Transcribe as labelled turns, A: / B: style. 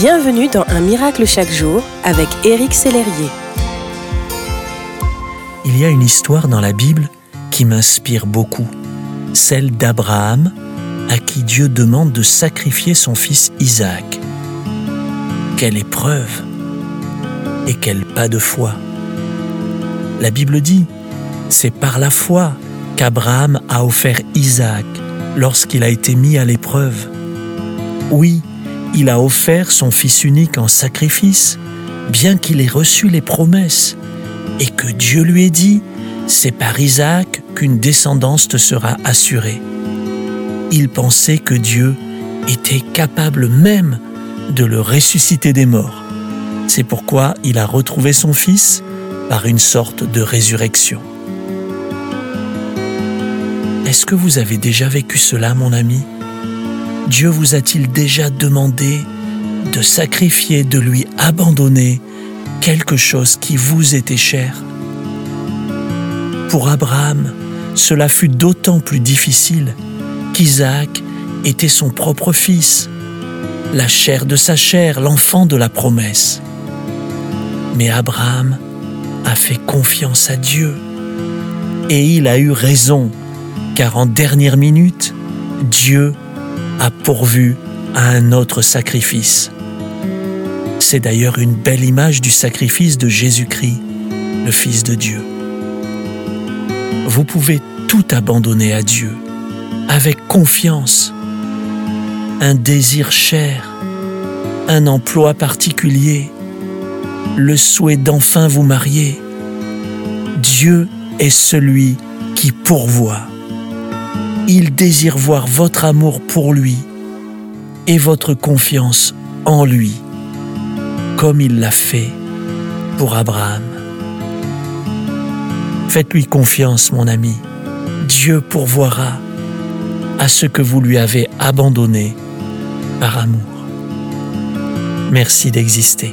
A: Bienvenue dans Un miracle chaque jour avec Éric Sellerier.
B: Il y a une histoire dans la Bible qui m'inspire beaucoup, celle d'Abraham à qui Dieu demande de sacrifier son fils Isaac. Quelle épreuve et quel pas de foi. La Bible dit, c'est par la foi qu'Abraham a offert Isaac lorsqu'il a été mis à l'épreuve. Oui, il a offert son Fils unique en sacrifice, bien qu'il ait reçu les promesses, et que Dieu lui ait dit, c'est par Isaac qu'une descendance te sera assurée. Il pensait que Dieu était capable même de le ressusciter des morts. C'est pourquoi il a retrouvé son Fils par une sorte de résurrection. Est-ce que vous avez déjà vécu cela, mon ami? Dieu vous a-t-il déjà demandé de sacrifier, de lui abandonner quelque chose qui vous était cher? Pour Abraham, cela fut d'autant plus difficile qu'Isaac était son propre fils, la chair de sa chair, l'enfant de la promesse. Mais Abraham a fait confiance à Dieu et il a eu raison, car en dernière minute, Dieu a pourvu à un autre sacrifice. C'est d'ailleurs une belle image du sacrifice de Jésus-Christ, le Fils de Dieu. Vous pouvez tout abandonner à Dieu, avec confiance, un désir cher, un emploi particulier, le souhait d'enfin vous marier. Dieu est celui qui pourvoit. Il désire voir votre amour pour lui et votre confiance en lui, comme il l'a fait pour Abraham. Faites-lui confiance, mon ami. Dieu pourvoira à ce que vous lui avez abandonné par amour. Merci d'exister.